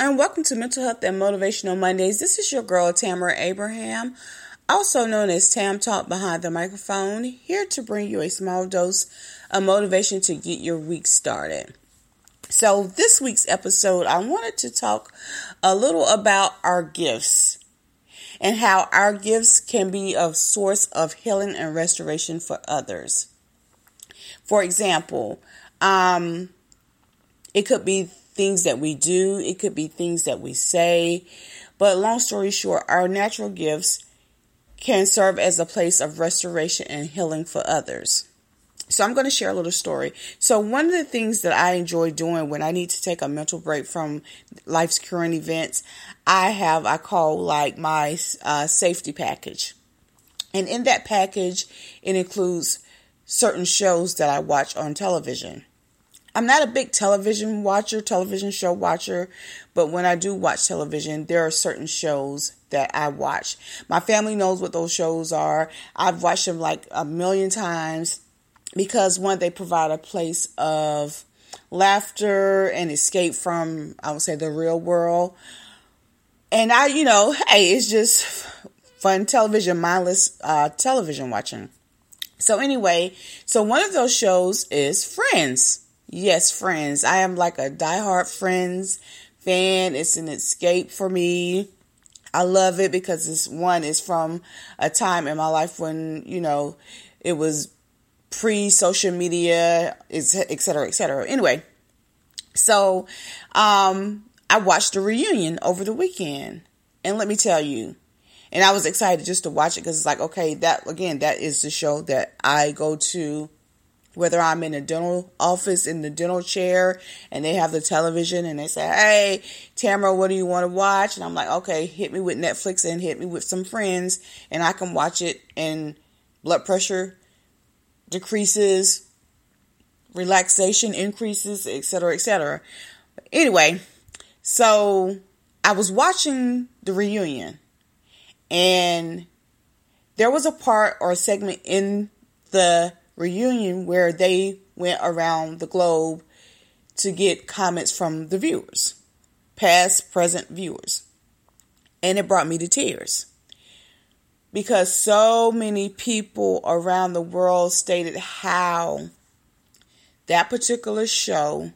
and welcome to Mental Health and Motivational Mondays. This is your girl, Tamara Abraham, also known as Tam Talk Behind the Microphone, here to bring you a small dose of motivation to get your week started. So, this week's episode, I wanted to talk a little about our gifts and how our gifts can be a source of healing and restoration for others. For example, um, it could be things that we do, it could be things that we say. But long story short, our natural gifts can serve as a place of restoration and healing for others. So I'm going to share a little story. So one of the things that I enjoy doing when I need to take a mental break from life's current events, I have I call like my uh, safety package, and in that package, it includes certain shows that I watch on television. I'm not a big television watcher, television show watcher, but when I do watch television, there are certain shows that I watch. My family knows what those shows are. I've watched them like a million times because one, they provide a place of laughter and escape from, I would say, the real world. And I, you know, hey, it's just fun television, mindless uh, television watching. So anyway, so one of those shows is Friends. Yes, Friends. I am like a diehard Friends fan. It's an escape for me. I love it because this one is from a time in my life when, you know, it was pre social media, et cetera, et cetera. Anyway, so um, I watched the reunion over the weekend. And let me tell you, and I was excited just to watch it because it's like, okay, that again, that is the show that I go to whether I'm in a dental office in the dental chair and they have the television and they say, Hey, Tamara, what do you want to watch? And I'm like, okay, hit me with Netflix and hit me with some friends and I can watch it and blood pressure decreases, relaxation increases, etc., etc. Anyway, so I was watching the reunion and there was a part or a segment in the reunion where they went around the globe to get comments from the viewers, past, present viewers. And it brought me to tears because so many people around the world stated how that particular show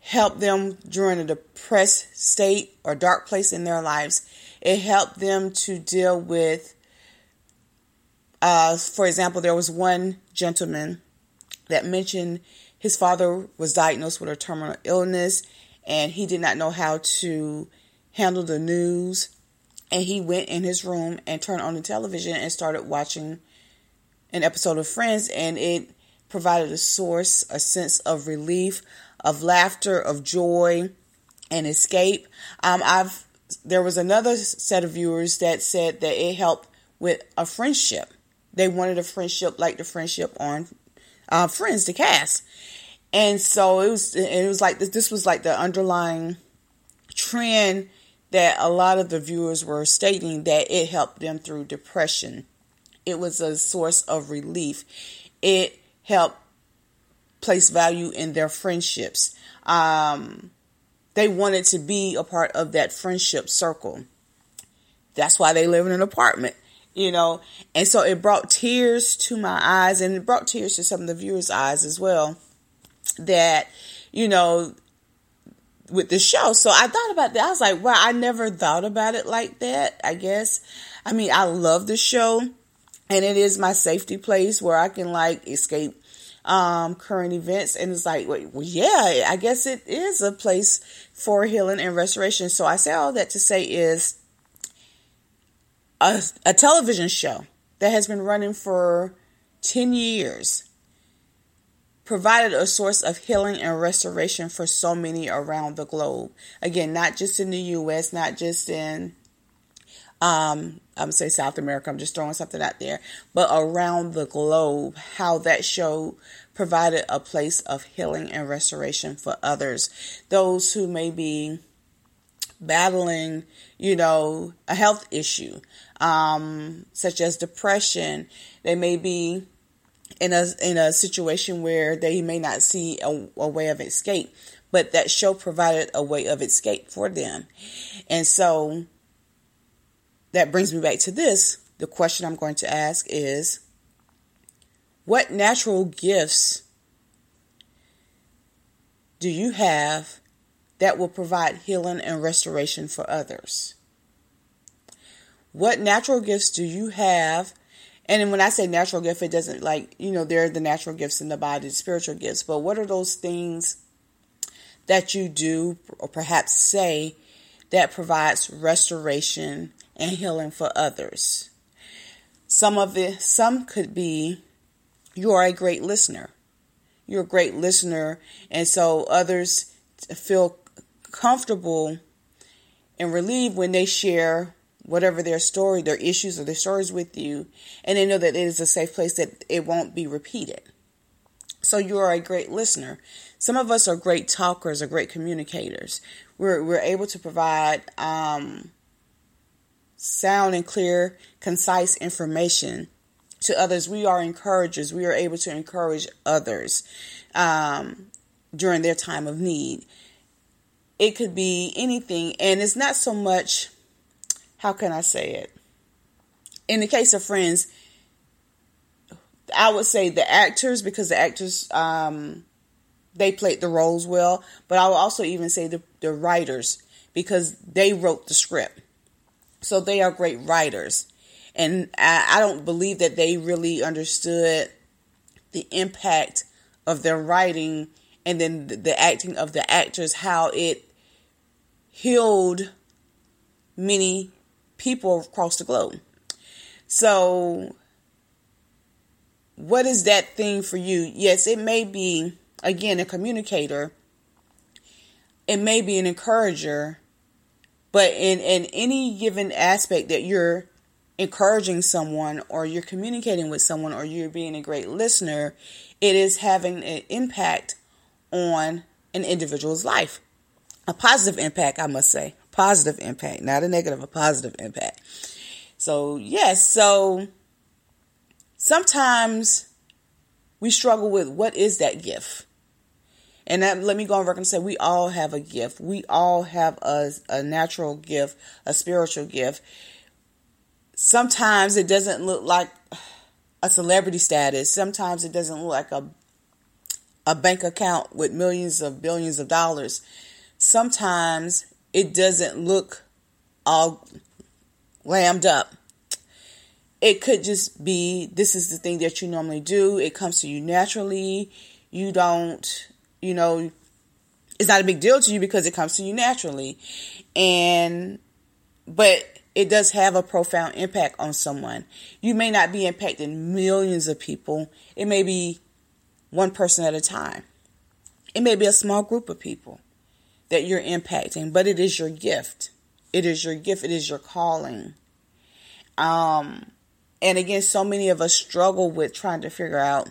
helped them during a depressed state or dark place in their lives. It helped them to deal with uh, for example, there was one gentleman that mentioned his father was diagnosed with a terminal illness and he did not know how to handle the news. And he went in his room and turned on the television and started watching an episode of Friends, and it provided a source, a sense of relief, of laughter, of joy, and escape. Um, I've there was another set of viewers that said that it helped with a friendship they wanted a friendship like the friendship on uh, Friends, the cast. And so it was, it was like this, this was like the underlying trend that a lot of the viewers were stating that it helped them through depression. It was a source of relief. It helped place value in their friendships. Um, they wanted to be a part of that friendship circle. That's why they live in an apartment you know, and so it brought tears to my eyes and it brought tears to some of the viewers' eyes as well. That, you know, with the show. So I thought about that. I was like, wow, I never thought about it like that, I guess. I mean, I love the show and it is my safety place where I can like escape um, current events. And it's like, well, yeah, I guess it is a place for healing and restoration. So I say all that to say is a, a television show that has been running for 10 years provided a source of healing and restoration for so many around the globe. Again, not just in the US, not just in um, I'm say South America, I'm just throwing something out there, but around the globe, how that show provided a place of healing and restoration for others, those who may be battling, you know, a health issue, um, such as depression. They may be in a in a situation where they may not see a, a way of escape, but that show provided a way of escape for them. And so that brings me back to this. The question I'm going to ask is what natural gifts do you have that will provide healing and restoration for others? What natural gifts do you have? And when I say natural gift, it doesn't like, you know, there are the natural gifts in the body, the spiritual gifts, but what are those things that you do or perhaps say that provides restoration and healing for others? Some of it, some could be you are a great listener. You're a great listener, and so others feel comfortable and relieved when they share whatever their story, their issues, or their stories with you, and they know that it is a safe place that it won't be repeated. So you are a great listener. Some of us are great talkers or great communicators. We're we're able to provide um, sound and clear, concise information to others. We are encouragers. We are able to encourage others um, during their time of need. It could be anything, and it's not so much. How can I say it? In the case of friends, I would say the actors because the actors um, they played the roles well, but I would also even say the, the writers because they wrote the script. So they are great writers. And I, I don't believe that they really understood the impact of their writing and then the, the acting of the actors, how it healed many people across the globe. So, what is that thing for you? Yes, it may be, again, a communicator, it may be an encourager, but in, in any given aspect that you're encouraging someone or you're communicating with someone or you're being a great listener, it is having an impact on an individual's life. A positive impact, I must say. Positive impact, not a negative, a positive impact. So, yes, so sometimes we struggle with what is that gift? And that, let me go on record and say we all have a gift. We all have a, a natural gift, a spiritual gift sometimes it doesn't look like a celebrity status. Sometimes it doesn't look like a a bank account with millions of billions of dollars. Sometimes it doesn't look all lammed up. It could just be this is the thing that you normally do. It comes to you naturally. You don't, you know, it's not a big deal to you because it comes to you naturally. And but it does have a profound impact on someone. You may not be impacting millions of people, it may be one person at a time. It may be a small group of people that you're impacting, but it is your gift. It is your gift, it is your calling. Um, and again, so many of us struggle with trying to figure out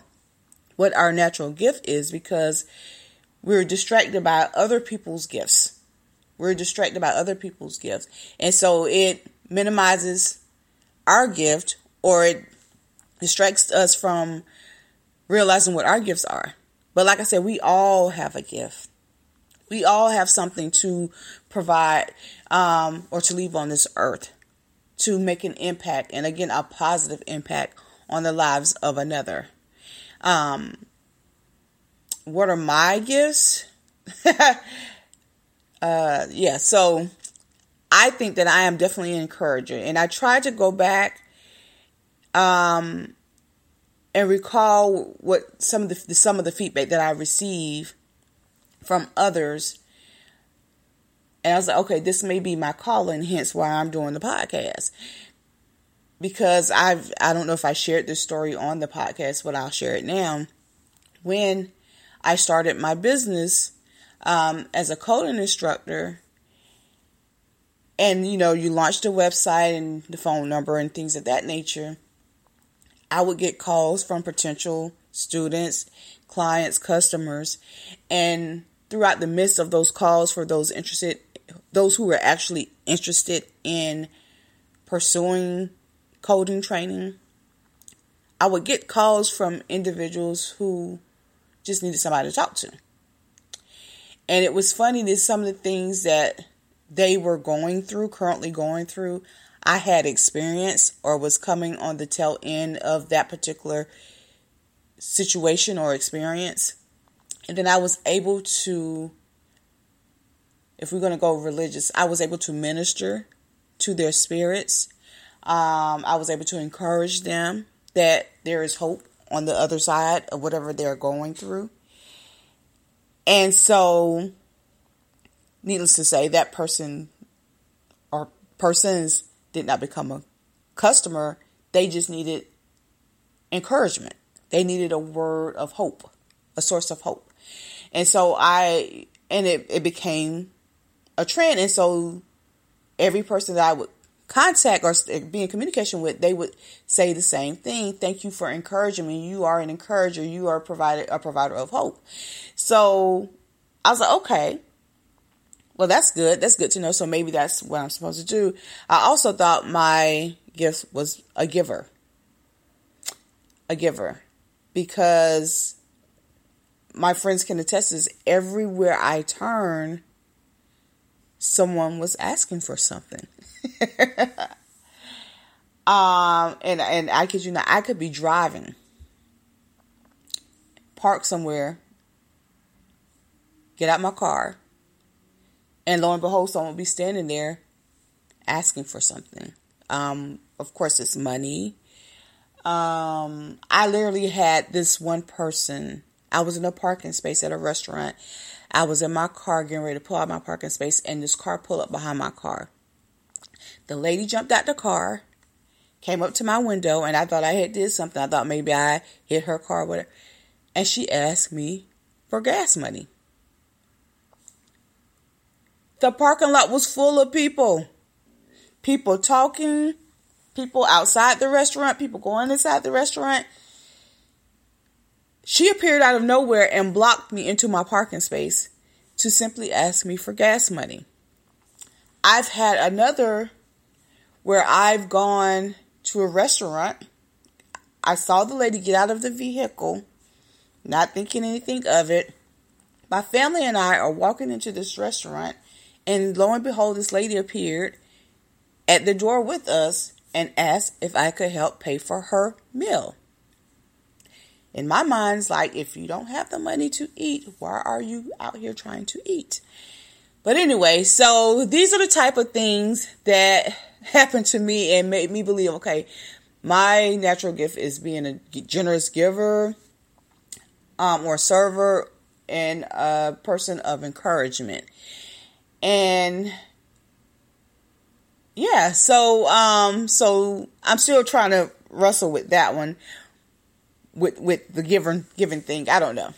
what our natural gift is because we're distracted by other people's gifts we're distracted by other people's gifts. And so it minimizes our gift or it distracts us from realizing what our gifts are. But like I said, we all have a gift. We all have something to provide um, or to leave on this earth to make an impact, and again, a positive impact on the lives of another. Um, what are my gifts? uh, yeah, so I think that I am definitely an encourager. And I try to go back um, and recall what some of the some of the feedback that I receive from others. And I was like, okay, this may be my calling, hence why I'm doing the podcast. Because I've I don't know if I shared this story on the podcast, but I'll share it now. When I started my business, um, as a coding instructor and you know you launched a website and the phone number and things of that nature i would get calls from potential students clients customers and throughout the midst of those calls for those interested those who were actually interested in pursuing coding training i would get calls from individuals who just needed somebody to talk to And it was funny that some of the things that they were going through, currently going through, I had experienced or was coming on the tail end of that particular situation or experience. And then I was able to, if we're going to go religious, I was able to minister to their spirits. Um, I was able to encourage them that there is hope on the other side of whatever they're going through. And so, needless to say, that person or persons did not become a customer. They just needed encouragement. They needed a word of hope, a source of hope. And so I, and it, it became a trend. And so every person that I would contact or be in communication with, they would say the same thing. Thank you for encouraging me. You are an encourager. You are a provider, a provider of hope. So I was like, okay, well, that's good. That's good to know. So maybe that's what I'm supposed to do. I also thought my gift was a giver. A giver because my friends can attest this everywhere I turn, someone was asking for something. um, and and I could you know I could be driving, park somewhere, get out my car, and lo and behold, someone will be standing there asking for something. Um, of course, it's money um, I literally had this one person. I was in a parking space at a restaurant. I was in my car getting ready to pull out my parking space, and this car pulled up behind my car. The lady jumped out the car, came up to my window, and I thought I had did something. I thought maybe I hit her car, whatever. And she asked me for gas money. The parking lot was full of people. People talking, people outside the restaurant, people going inside the restaurant. She appeared out of nowhere and blocked me into my parking space to simply ask me for gas money. I've had another where I've gone to a restaurant. I saw the lady get out of the vehicle, not thinking anything of it. My family and I are walking into this restaurant, and lo and behold, this lady appeared at the door with us and asked if I could help pay for her meal. In my mind's like, if you don't have the money to eat, why are you out here trying to eat? But anyway, so these are the type of things that happened to me and made me believe, okay, my natural gift is being a generous giver, um, or server and a person of encouragement. And yeah, so um so I'm still trying to wrestle with that one with with the given given thing. I don't know.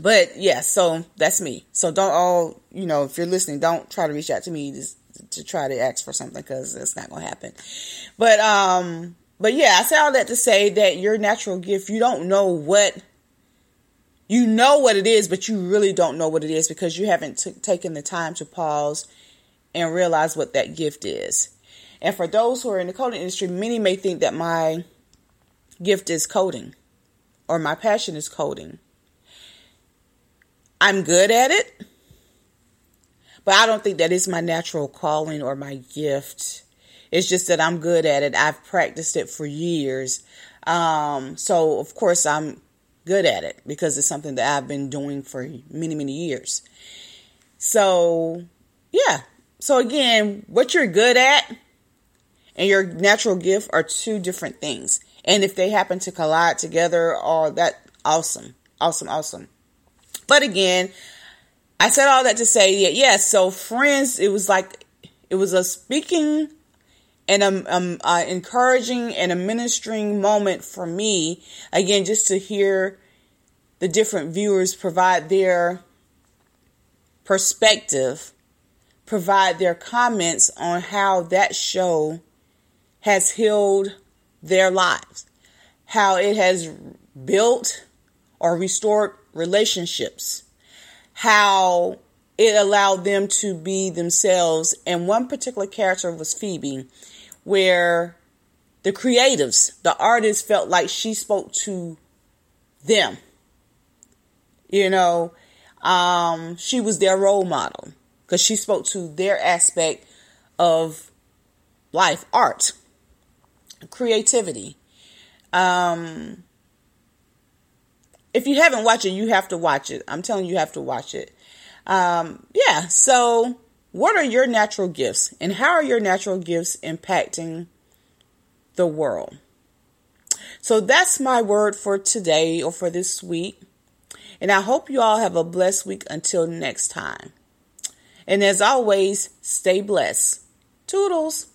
But yeah, so that's me. So don't all, you know, if you're listening, don't try to reach out to me to, to try to ask for something cuz it's not going to happen. But um but yeah, I say all that to say that your natural gift, you don't know what you know what it is, but you really don't know what it is because you haven't t- taken the time to pause and realize what that gift is. And for those who are in the coding industry, many may think that my gift is coding or my passion is coding. I'm good at it, but I don't think that is my natural calling or my gift. It's just that I'm good at it. I've practiced it for years. Um, so, of course, I'm good at it because it's something that I've been doing for many, many years. So, yeah, so again, what you're good at and your natural gift are two different things. And if they happen to collide together, oh, that awesome, awesome, awesome. But again, I said all that to say yes. Yeah, so friends, it was like it was a speaking and a um, uh, encouraging and a ministering moment for me. Again, just to hear the different viewers provide their perspective provide their comments on how that show has healed their lives, how it has built or restored relationships, how it allowed them to be themselves. And one particular character was Phoebe, where the creatives, the artists felt like she spoke to them. You know, Um, she was their role model because she spoke to their aspect of life, art, creativity. Um, if you haven't watched it, you have to watch it. I'm telling you, you have to watch it. Um, yeah. So, what are your natural gifts, and how are your natural gifts impacting the world? So that's my word for today or for this week. And I hope you all have a blessed week until next time. And as always, stay blessed. Toodles.